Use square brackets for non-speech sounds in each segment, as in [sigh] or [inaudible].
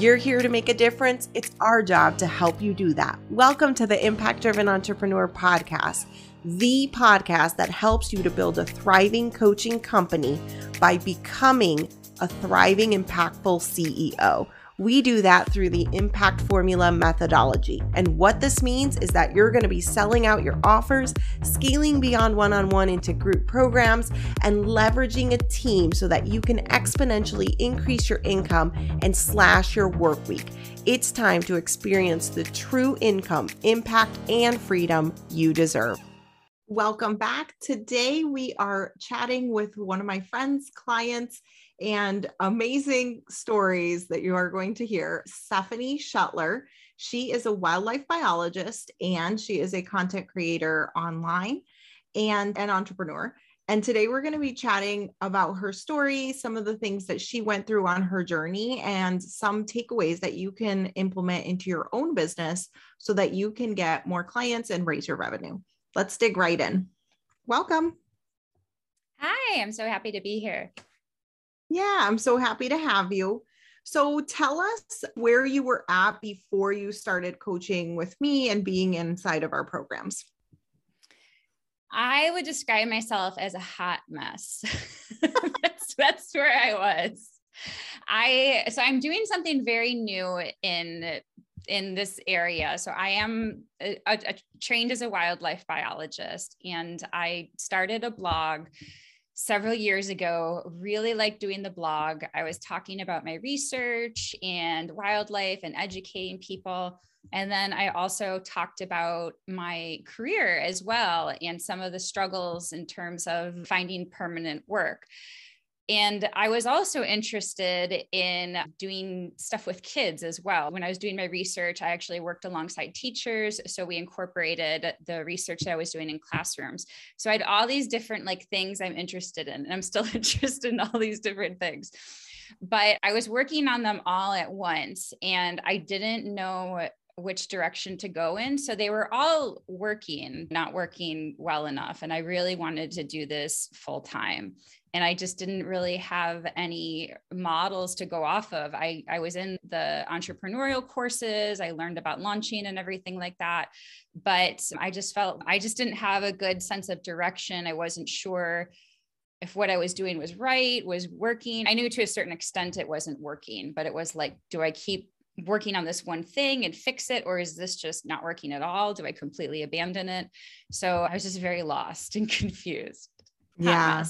you're here to make a difference, it's our job to help you do that. Welcome to the Impact Driven Entrepreneur Podcast, the podcast that helps you to build a thriving coaching company by becoming a thriving, impactful CEO. We do that through the impact formula methodology. And what this means is that you're going to be selling out your offers, scaling beyond one on one into group programs, and leveraging a team so that you can exponentially increase your income and slash your work week. It's time to experience the true income, impact, and freedom you deserve. Welcome back. Today we are chatting with one of my friends, clients, and amazing stories that you are going to hear. Stephanie Schuttler. She is a wildlife biologist and she is a content creator online and an entrepreneur. And today we're going to be chatting about her story, some of the things that she went through on her journey, and some takeaways that you can implement into your own business so that you can get more clients and raise your revenue. Let's dig right in. Welcome. Hi, I'm so happy to be here. Yeah, I'm so happy to have you. So tell us where you were at before you started coaching with me and being inside of our programs. I would describe myself as a hot mess. [laughs] that's, that's where I was. I so I'm doing something very new in in this area. So I am a, a, trained as a wildlife biologist and I started a blog several years ago, really liked doing the blog. I was talking about my research and wildlife and educating people. And then I also talked about my career as well and some of the struggles in terms of finding permanent work. And I was also interested in doing stuff with kids as well. When I was doing my research, I actually worked alongside teachers. So we incorporated the research that I was doing in classrooms. So I had all these different like things I'm interested in. And I'm still [laughs] interested in all these different things. But I was working on them all at once. And I didn't know which direction to go in. So they were all working, not working well enough. And I really wanted to do this full time and I just didn't really have any models to go off of. I, I was in the entrepreneurial courses, I learned about launching and everything like that. But I just felt I just didn't have a good sense of direction. I wasn't sure if what I was doing was right, was working. I knew to a certain extent it wasn't working, but it was like, do I keep working on this one thing and fix it or is this just not working at all do i completely abandon it so i was just very lost and [laughs] confused yeah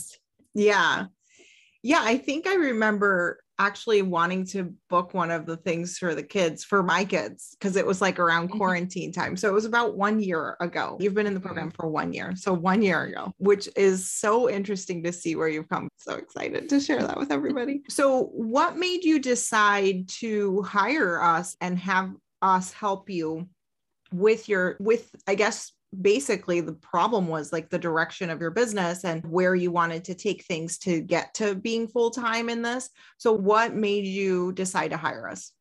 yeah. Yeah. I think I remember actually wanting to book one of the things for the kids, for my kids, because it was like around mm-hmm. quarantine time. So it was about one year ago. You've been in the program mm-hmm. for one year. So one year ago, which is so interesting to see where you've come. So excited to share that with everybody. So, what made you decide to hire us and have us help you with your, with, I guess, basically the problem was like the direction of your business and where you wanted to take things to get to being full time in this. So, what made you decide to hire us?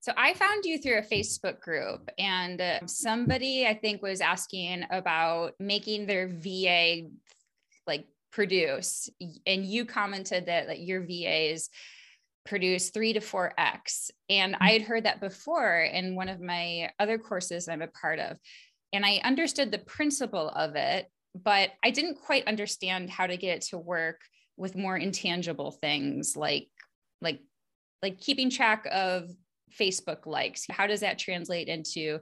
So I found you through a Facebook group, and uh, somebody I think was asking about making their VA like produce, and you commented that like, your VAs produce three to four X. And I had heard that before in one of my other courses I'm a part of and I understood the principle of it, but I didn't quite understand how to get it to work with more intangible things like like like keeping track of Facebook likes. How does that translate into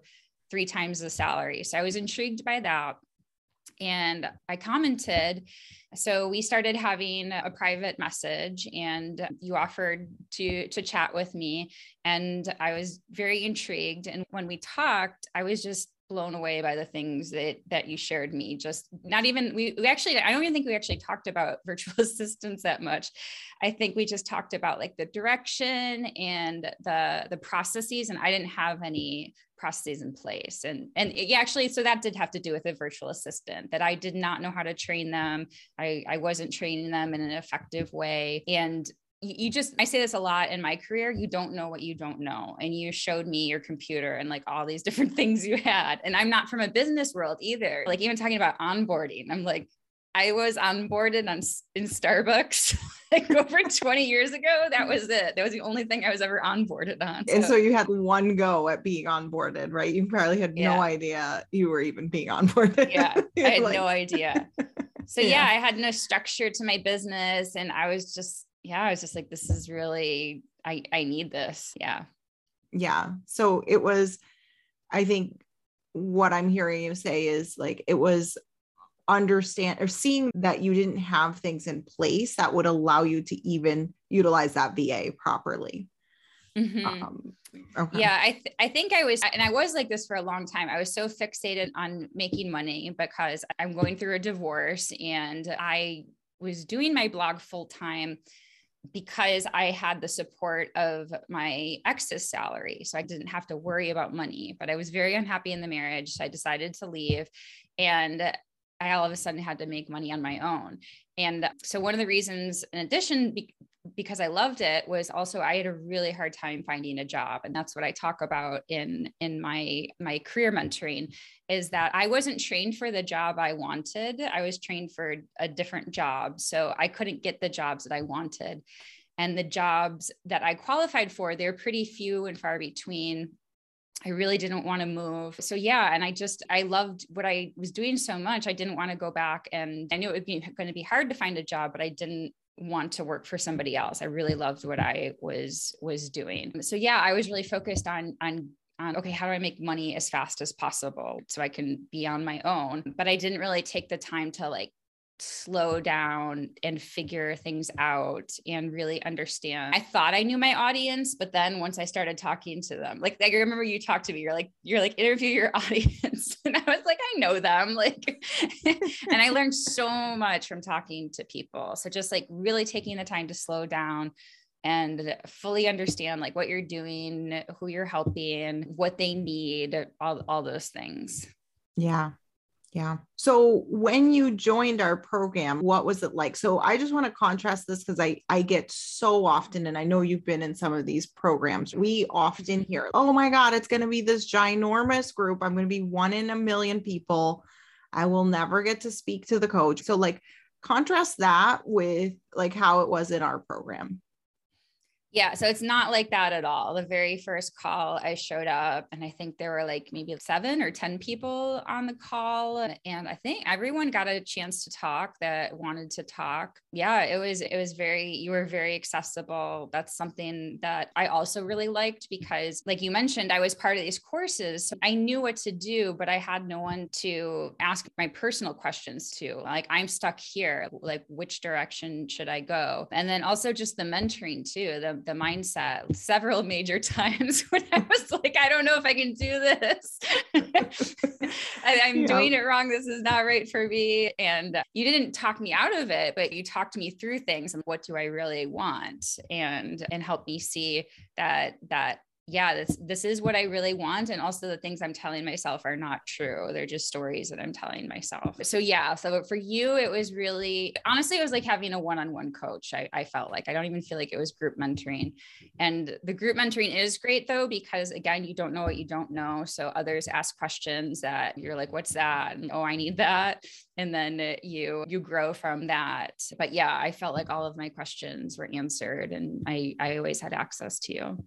three times the salary? So I was intrigued by that. And I commented. So we started having a private message and you offered to to chat with me and I was very intrigued and when we talked I was just blown away by the things that that you shared me just not even we, we actually i don't even think we actually talked about [laughs] virtual assistants that much. I think we just talked about like the direction and the the processes and i didn't have any processes in place. And and yeah actually so that did have to do with a virtual assistant that i did not know how to train them. I i wasn't training them in an effective way. And you just i say this a lot in my career you don't know what you don't know and you showed me your computer and like all these different [laughs] things you had and i'm not from a business world either like even talking about onboarding i'm like i was onboarded on in starbucks [laughs] like over [laughs] 20 years ago, that was it. That was the only thing I was ever onboarded on. So. And so you had one go at being onboarded, right? You probably had yeah. no idea you were even being onboarded. Yeah, I had like... no idea. So yeah. yeah, I had no structure to my business, and I was just yeah, I was just like, this is really I I need this. Yeah. Yeah. So it was, I think what I'm hearing you say is like it was understand or seeing that you didn't have things in place that would allow you to even utilize that VA properly. Mm-hmm. Um, okay. Yeah, I th- I think I was, and I was like this for a long time. I was so fixated on making money because I'm going through a divorce, and I was doing my blog full time because I had the support of my ex's salary. So I didn't have to worry about money, but I was very unhappy in the marriage. So I decided to leave. And I all of a sudden had to make money on my own. And so one of the reasons, in addition, because I loved it, was also I had a really hard time finding a job, and that's what I talk about in in my my career mentoring. Is that I wasn't trained for the job I wanted. I was trained for a different job, so I couldn't get the jobs that I wanted. And the jobs that I qualified for, they're pretty few and far between I really didn't want to move. So yeah, and I just I loved what I was doing so much. I didn't want to go back and I knew it would be going to be hard to find a job, but I didn't want to work for somebody else. I really loved what I was was doing. So yeah, I was really focused on on on okay, how do I make money as fast as possible so I can be on my own? But I didn't really take the time to like slow down and figure things out and really understand. I thought I knew my audience, but then once I started talking to them, like, I remember you talked to me, you're like, you're like, interview your [laughs] audience. And I was like, I know them. [laughs] Like, and I [laughs] learned so much from talking to people. So just like really taking the time to slow down and fully understand like what you're doing, who you're helping, what they need, all, all those things. Yeah. Yeah. So when you joined our program, what was it like? So I just want to contrast this because I, I get so often, and I know you've been in some of these programs, we often hear, oh my God, it's going to be this ginormous group. I'm going to be one in a million people. I will never get to speak to the coach. So, like, contrast that with like how it was in our program. Yeah, so it's not like that at all. The very first call, I showed up, and I think there were like maybe seven or 10 people on the call. And I think everyone got a chance to talk that wanted to talk. Yeah, it was, it was very, you were very accessible. That's something that I also really liked because, like you mentioned, I was part of these courses. So I knew what to do, but I had no one to ask my personal questions to. Like, I'm stuck here. Like, which direction should I go? And then also just the mentoring too. The the mindset several major [laughs] times when I was like, I don't know if I can do this. [laughs] I, am yeah. doing it wrong. This is not right for me. And you didn't talk me out of it, but you talked me through things and what do I really want and and help me see that that yeah, this this is what I really want. And also the things I'm telling myself are not true. They're just stories that I'm telling myself. So yeah. So for you, it was really honestly, it was like having a one-on-one coach. I, I felt like I don't even feel like it was group mentoring. And the group mentoring is great though, because again, you don't know what you don't know. So others ask questions that you're like, what's that? And, oh, I need that. And then uh, you you grow from that. But yeah, I felt like all of my questions were answered and I I always had access to you.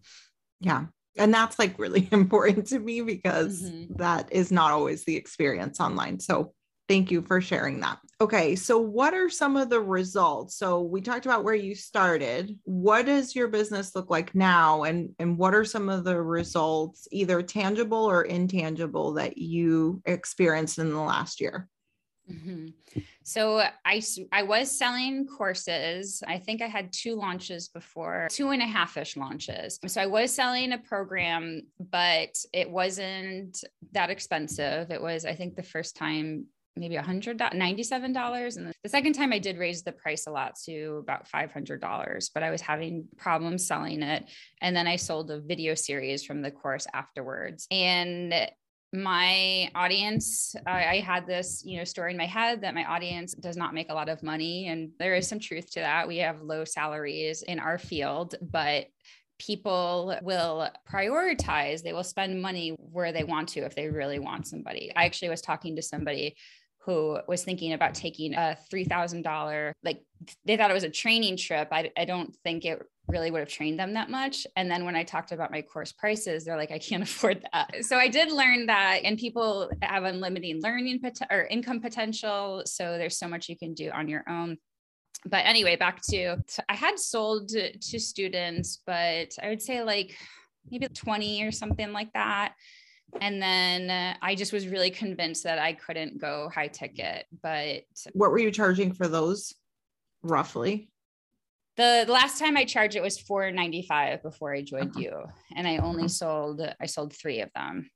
Yeah. And that's like really [laughs] important to me because mm-hmm. that is not always the experience online. So thank you for sharing that. Okay. So, what are some of the results? So, we talked about where you started. What does your business look like now? And, and what are some of the results, either tangible or intangible, that you experienced in the last year? Mm-hmm. So I I was selling courses. I think I had two launches before, two and a half ish launches. So I was selling a program, but it wasn't that expensive. It was I think the first time maybe $197 and the second time I did raise the price a lot to about $500 but I was having problems selling it and then I sold a video series from the course afterwards and my audience I, I, had this you know story in my head that my audience does not make a lot of money and there is some truth to that we have low salaries in our field but people will prioritize they will spend money where they want to if they really want somebody i actually was talking to somebody who was thinking about taking a $3,000, like they thought it was a training trip. I, I don't think it really would have trained them that much. And then when I talked about my course prices, they're like, I can't [laughs] afford that. So I did learn that, and people have unlimited learning pot- or income potential. So there's so much you can do on your own. But anyway, back to I had sold to, students, but I would say like maybe 20 or something like that. And then uh, I just was really convinced that I couldn't go high ticket. But what were you charging for those roughly? The last time I charged it was 495 before I joined okay. you. And I only okay. sold I sold 3 of them.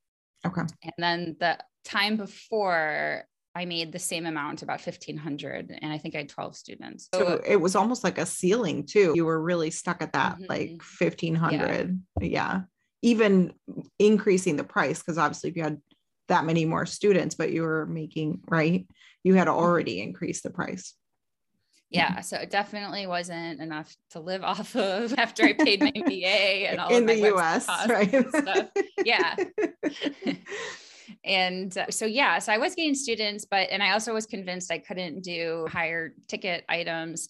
Okay. And then the time before I made the same amount, about 1500, and I think I had 12 students. So, so it was almost like a ceiling too. You were really stuck at that, mm-hmm. like 1500. Yeah. yeah. Even increasing the price, because obviously if you had that many more students, but you were making, right? You had mm-hmm. already increased the price. Yeah, so it definitely wasn't enough to live [laughs] off of after I paid my MBA and all in the US, right? Yeah. [laughs] [laughs] and uh, so yeah so i was getting students but and i also was convinced i couldn't do higher ticket items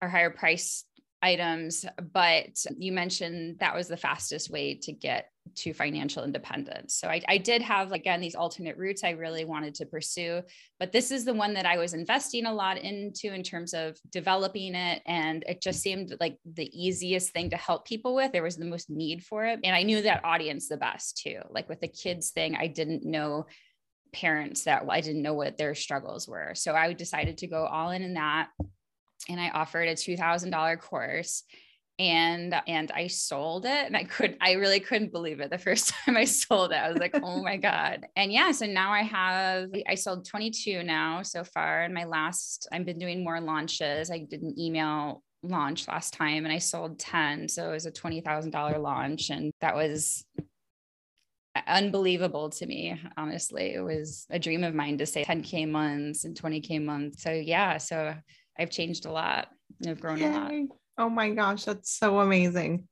or higher price items but you mentioned that was the fastest way to get to financial independence. So I, I, did have again these alternate routes i really wanted to pursue but this is the one that i was investing a lot into in terms of developing it and it just seemed like the easiest thing to help people with. There was the most need for it and i knew that audience the best too. Like with the kids thing i didn't know parents that i didn't know what their struggles were. So i decided to go all in in that and I offered a $2,000 course and and I sold it and I could I really couldn't believe it the first [laughs] time I sold it. I was like, "Oh my god." [laughs] And yeah, so now I have I sold 22 now so far and my last I've been doing more launches. I did an email launch last time and I sold 10, so it was a $20,000 launch and that was unbelievable to me honestly it was a dream of mine to say 10k months and 20k months so yeah so I've changed a lot. I've grown Yay. a lot. Oh my gosh, that's so amazing.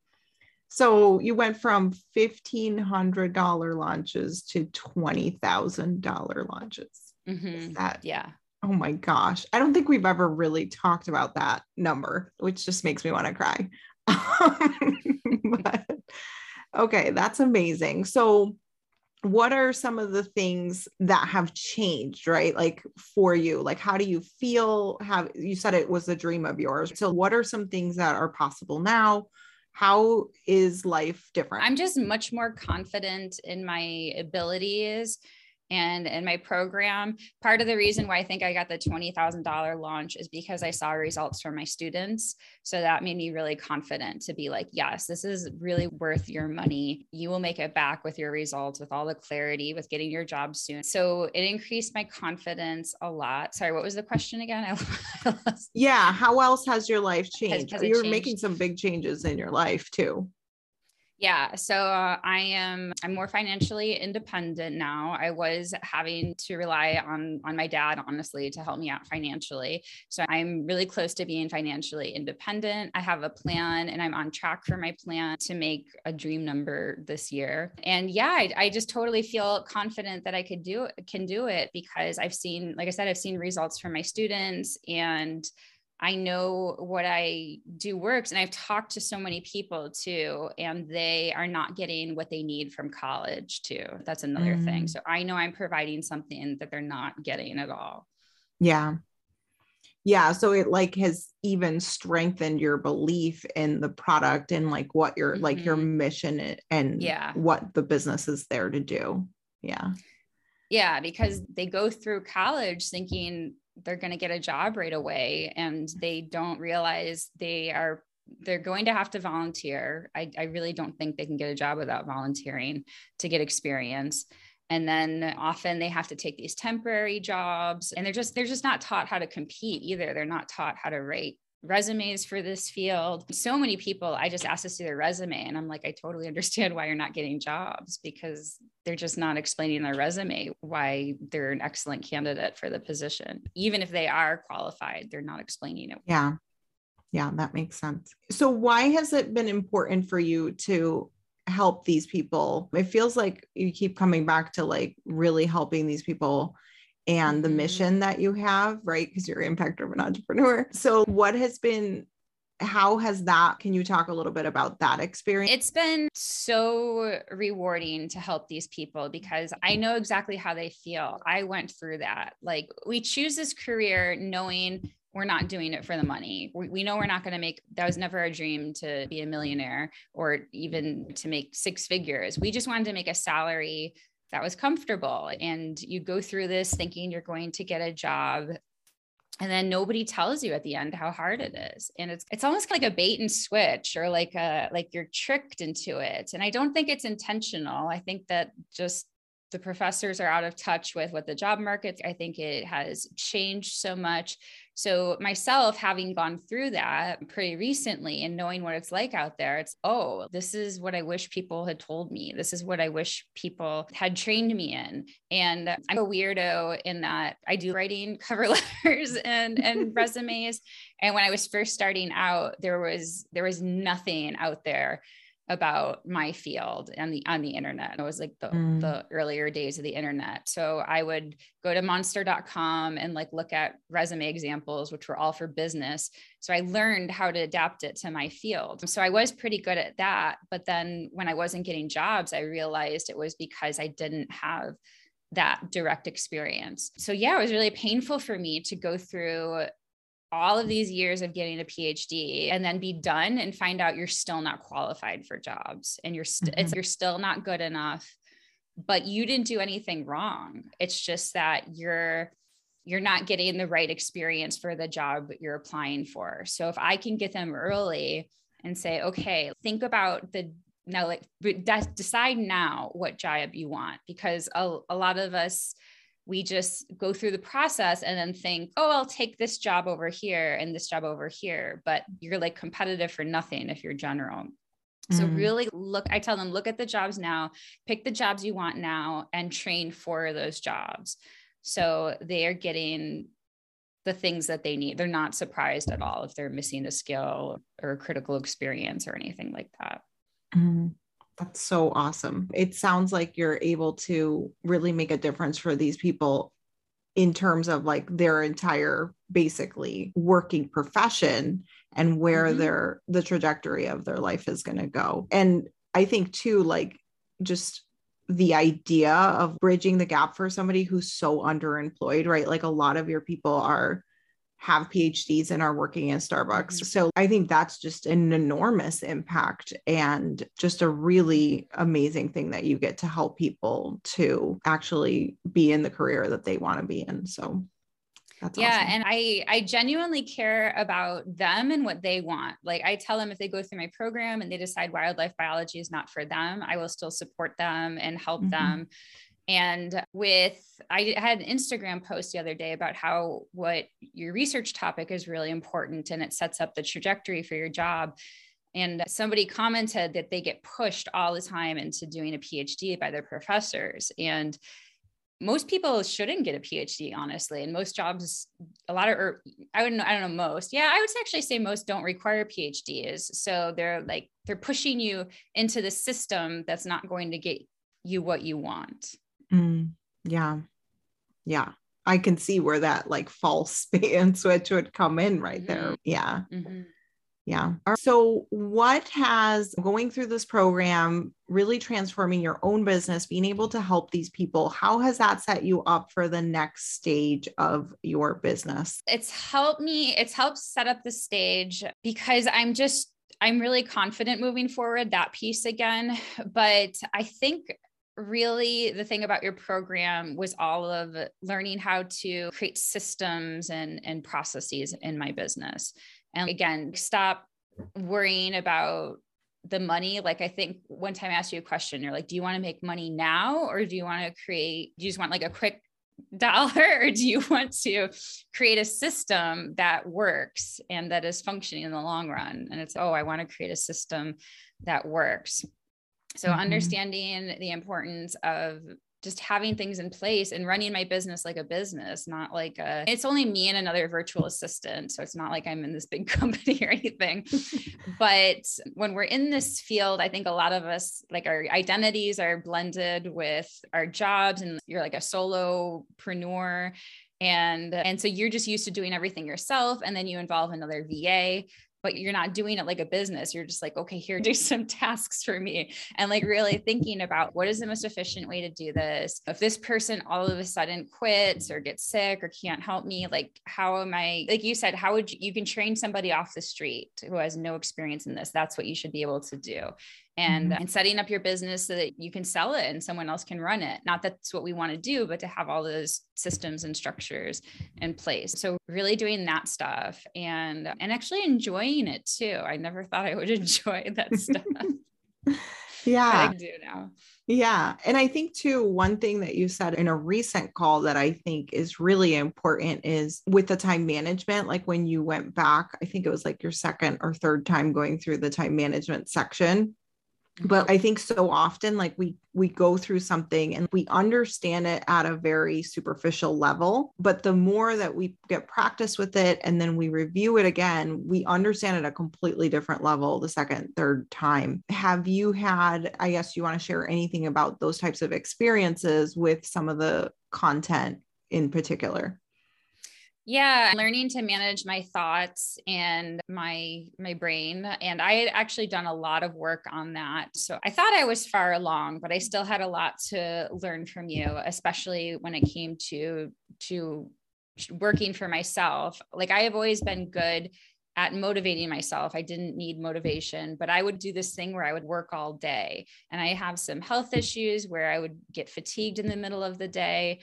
So you went from $1,500 launches to $20,000 launches. Mm-hmm. That, yeah. Oh my gosh. I don't think we've ever really talked about that number, which just makes me want to cry. [laughs] but, okay, that's amazing. So what are some of the things that have changed right? Like for you like how do you feel? Have you said it was a dream of yours. So what are some things that are possible now? How is life different? I'm just much more confident in my abilities and in my program part of the reason why i think i got the $20000 launch is because i saw results from my students. So that made me really confident to be like yes this is really worth your money. You will make it back with your results with all the clarity with getting your job soon. So it increased my confidence a lot. Sorry what was the question again? [laughs] Yeah how else has your life changed has, has you're changed? making some big changes in your life too yeah, so uh, I am I'm more financially independent now. I was having to rely on on my dad honestly to help me out financially. So I'm really close to being financially independent. I have a plan and I'm on track for my plan to make a dream number this year. And yeah, I, I just totally feel confident that I could do can do it because I've seen like I said I've seen results from my students and I know what I do works. And I've talked to so many people too, and they are not getting what they need from college too. That's another mm. thing. So I know I'm providing something that they're not getting at all. Yeah. Yeah. So it like has even strengthened your belief in the product and like what your mm-hmm. like your mm-hmm. mission and yeah, what the business is there to do. Yeah. Yeah, because they go through college thinking they're going to get a job right away and mm-hmm. they don't realize they are they're going to have to volunteer. I, I really don't think they can get a job without volunteering to get experience. And then often they have to take these temporary jobs and they're just they're just not taught how to compete either. They're not taught how to rate resumes for this field. So many people, I just asked to see their resume, and I'm like, I totally [laughs] understand why you're not getting jobs because they're just not explaining their resume why they're an excellent candidate for the position. Even if they are qualified, they're not explaining it. Yeah. Yeah, that makes sense. So, why has it been important for you to help these people? It feels like you keep coming back to like really helping these people and the Mhm. mission that you have, right? Because you're an impact driven entrepreneur. So, what has been, how has that, can you talk a little bit about that experience? It's been so rewarding to help these people because I know exactly how they feel. I went through that. Like, we choose this career knowing we're not doing it for the money. We, we know we're not going to make, that was never our dream to be a millionaire or even to make six figures. We just wanted to make a salary that was comfortable. And you go through this thinking you're going to get a job and then nobody tells you at the end how hard it is and it's it's almost like a bait and switch or like a like you're tricked into it and i don't think it's intentional i think that just the professors are out of touch with what the job market i think it has changed so much so myself having gone through that pretty recently and knowing what it's like out there it's oh this is what i wish people had told me. This is what i wish people had trained me in. And i'm a weirdo in that i do writing [laughs] cover letters and and [laughs] resumes. And when i was first starting out there was there was nothing out there about my field and the on the internet. It was like the, Mm. the earlier days of the internet. So I would go to monster.com and like look at resume examples, which were all for business. So I learned how to adapt it to my field. So I was pretty good at that. But then when I wasn't getting jobs, I realized it was because I didn't have that direct experience. So yeah, it was really painful for me to go through all of these years of getting a PhD and then be done and find out you're still not qualified for jobs and you're st- it's mm-hmm. you're still not good enough but you didn't do anything wrong. It's just that you're you're not getting the right experience for the job you're applying for. So if i can get them early and say okay think about the now like de- decide now what job you want because a, a lot of us we just go through the process and then think, oh, I'll take this job over here and this job over here. But you're like competitive for nothing if you're general. So Mm. really look, I tell them, look at the jobs now, pick the jobs you want now and train for those jobs. So they are getting the things that they need. They're not surprised at all if they're missing a skill or a critical experience or anything like that. Mm, That's so awesome. It sounds like you're able to really make a difference for these people in terms of like their entire basically working profession and where Mhm. their the trajectory of their life is going to go. And I think too like just the idea of bridging the gap for somebody who's so underemployed, right? Like a lot of your people are have PhDs and are working in Starbucks. Mhm. So I think that's just an enormous impact and just a really amazing thing that you get to help people to actually be in the career that they want to be in. So that's yeah awesome. and i i genuinely care about them and what they want like i tell them if they go through my program and they decide wildlife biology is not for them i will still support them and help Mhm. them and with i had an instagram post the other day about how what your research topic is really important and it sets up the trajectory for your job and somebody commented that they get pushed all the time into doing a phd by their professors and most people shouldn't get a PhD, honestly. And most jobs, a lot of, or I wouldn't, I don't know, most. Yeah, I would actually say most don't require PhDs. So they're like, they're pushing you into the system that's not going to get you what you want. Mm, yeah. Yeah. I can see where that like false [laughs] bait and switch would come in right there. Yeah. Yeah. All right. So, what has going through this program, really transforming your own business, being able to help these people, how has that set you up for the next stage of your business? It's helped me, it's helped set up the stage because I'm just, I'm really confident moving forward, that piece again. But I think really the thing about your program was all of learning how to create systems and, and processes in my business. And again, stop worrying about the money. Like I think one time I asked you a question, you're like, do you want to make money now or do you want to create, do you just want like a quick [laughs] dollar or do you want to create a system that works and that is functioning in the long run? And it's, oh, I want to create a system that works. So Mhm. understanding the importance of just having things in place and running my business like a business, not like a, it's only me and another virtual assistant. So it's not like I'm in this big [laughs] company or anything. [laughs] but when we're in this field, I think a lot of us, like our identities are blended with our jobs and you're like a solopreneur and and so you're just used to doing everything yourself and then you involve another va but you're not doing it like a business. You're just like, okay, here, do [laughs] some tasks for me. And like really thinking about what is the most efficient way to do this? If this person all of a sudden quits or gets sick or can't help me, like, how am I, like you said, how would you, you can train somebody off the street who has no experience in this? That's what you should be able to do and mm-hmm. and setting up your business so that you can sell it and someone else can run it not that's what we want to do but to have all those systems and structures in place so really doing that stuff and and actually enjoying it too i never thought i would [laughs] enjoy that stuff [laughs] yeah i do now yeah. And I think, too, one thing that you said in a recent call that I think is really important is with the time management. Like when you went back, I think it was like your second or third time going through the time management section but mm-hmm. i think so often like we we go through something and we understand it at a very superficial level but the more that we get practice with it and then we review it again we understand it at a completely different level the second third time. Have you had i guess you want to share anything about those types of experiences with some of the content in particular yeah learning to manage my thoughts and my my brain and i had actually done a lot of work on that so i thought i was far along but i still had a lot to learn from you especially when it came to to working for myself like i have always been good at motivating myself. I didn't need motivation, but I would do this thing where I would work all day. And I have some health issues where I would get fatigued in the middle of the day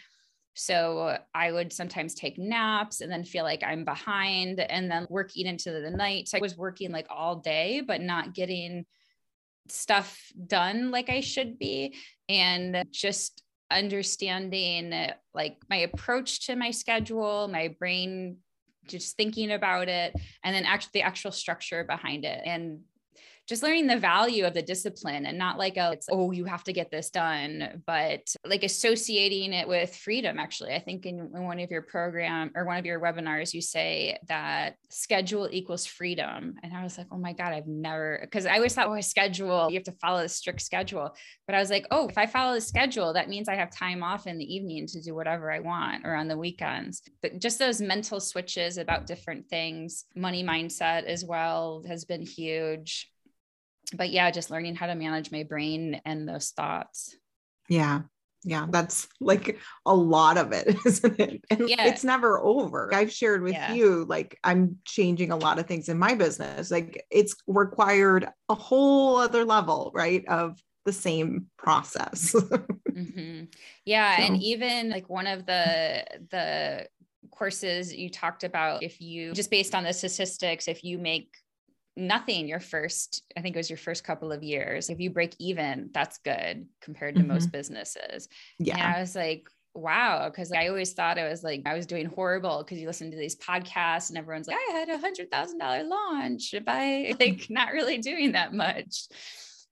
so I would sometimes take naps and then feel like I'm behind and then working into the night. So I was working like all day, but not getting stuff done like I should be. And just understanding like my approach to my schedule, my brain just thinking about it, and then actually the actual structure behind it. And just learning the value of the discipline and not like a oh you have to get this done but like associating it with freedom actually. I think in, in one of your program or one of your webinars you say that schedule equals freedom and i was like oh my god i've never because i always thought oh a schedule you have to follow a strict schedule but i was like oh if i follow the schedule that means i have time off in the evening to do whatever i want or on the weekends. But just those mental switches about different things money mindset as well has been huge but yeah, just learning how to manage my brain and those thoughts. Yeah. Yeah, that's like a lot of it, [laughs] isn't it? And yeah. it's never over. I've shared with yeah. you, like, I'm changing a lot of things in my business. Like, it's required a whole other level, right? Of the same process. [laughs] mm-hmm. Yeah. So. And even like one of the, the, courses you talked about if you just based on the statistics if you make nothing your first i think it was your first couple of years if you break even that's good compared to mm-hmm. most businesses yeah and i was like wow because i always thought it was like i was doing horrible because you listen to these podcasts and everyone's like i had a hundred thousand dollar launch by [laughs] like not really doing that much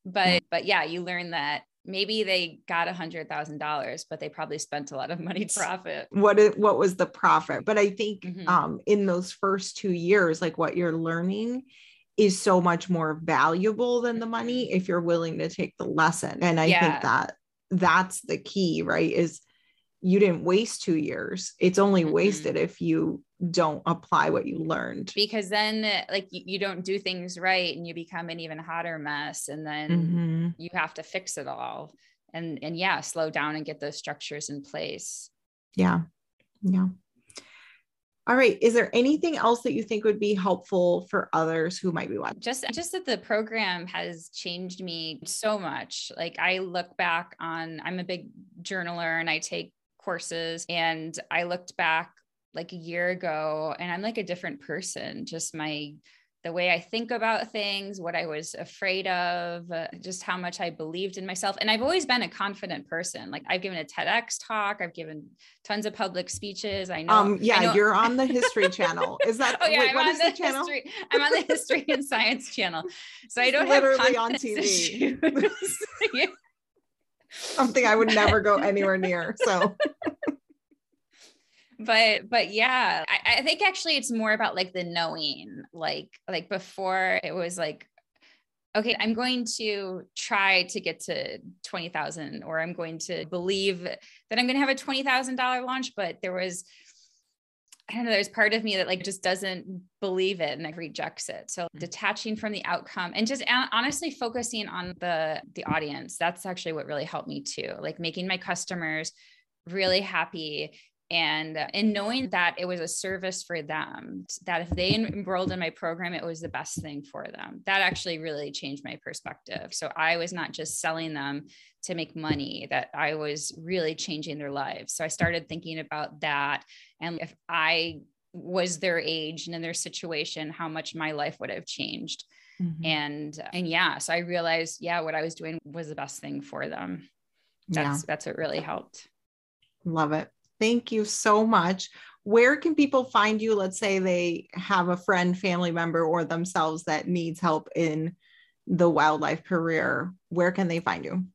but but yeah you learn that maybe they got a hundred thousand dollars, but they probably spent a lot of money [laughs] to profit. What is, what was the profit? But I think mm-hmm. um, in those first two years, like what you're learning is so much more valuable than the money if you're willing to take the lesson. And I yeah. think that that's the key, right? Is you didn't waste two years. It's only mm-hmm. wasted if you don't apply what you learned. Because then, like, you, you, don't do things right and you become an even hotter mess. And then mm-hmm. you have to fix it all. And, and yeah, slow down and get those structures in place. Yeah. Yeah. All right. Is there anything else that you think would be helpful for others who might be watching? Just just that the program has changed me so much. Like I look back on I'm a big journaler and I take courses and I looked back like a year ago and I'm like a different person. Just my the way I think about things, what I was afraid of, uh, just how much I believed in myself. And I've always been a confident person. Like I've given a TEDx talk, I've given tons of public speeches. I know. Um, yeah, I know. you're on the [laughs] History Channel. Is that? [laughs] oh yeah, wait, I'm on the, the history. I'm on the History and Science Channel. So I don't literally have on TV. yeah. [laughs] something I would never go anywhere near. So but but yeah I, I, think actually it's more about like the knowing like like before it was like okay i'm going to try to get to 20000 or i'm going to believe that i'm going to have a $20000 launch but there was I don't know, there's part of me that like just doesn't believe it and like rejects it. So mm-hmm. detaching from the outcome and just honestly focusing on the the audience. That's actually what really helped me too. Like making my customers really happy and and knowing that it was a service for them that if they enrolled in my program it was the best thing for them. That actually really changed my perspective. So i was not just selling them to make money that i was really changing their lives. So i started thinking about that and if i was their age and in their situation how much my life would have changed. Mm-hmm. and and yeah so i realized yeah what i was doing was the best thing for them. That's yeah. that's what really helped. Love it Thank you so much. Where can people find you? Let's say they have a friend, family member, or themselves that needs help in the wildlife career. Where can they find you?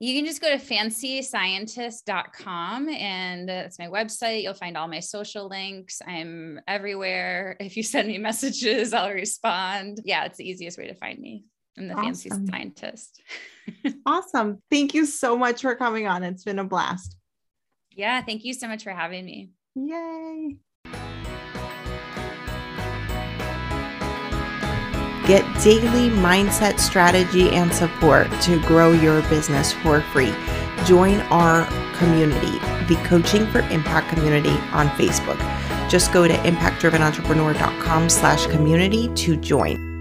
You can just go to fancyscientist.com and that's my website. You'll find all my social links. I'm everywhere. If you send me messages, I'll respond. Yeah, it's the easiest way to find me. I'm the awesome. fancy scientist. [laughs] awesome. Thank you so much for coming on. It's been a blast. Yeah, thank you so much for having me. Yay. Get daily mindset strategy and support to grow your business for free. Join our community, the Coaching for Impact community on Facebook. Just go to impactdrivenentrepreneur.com slash community to join.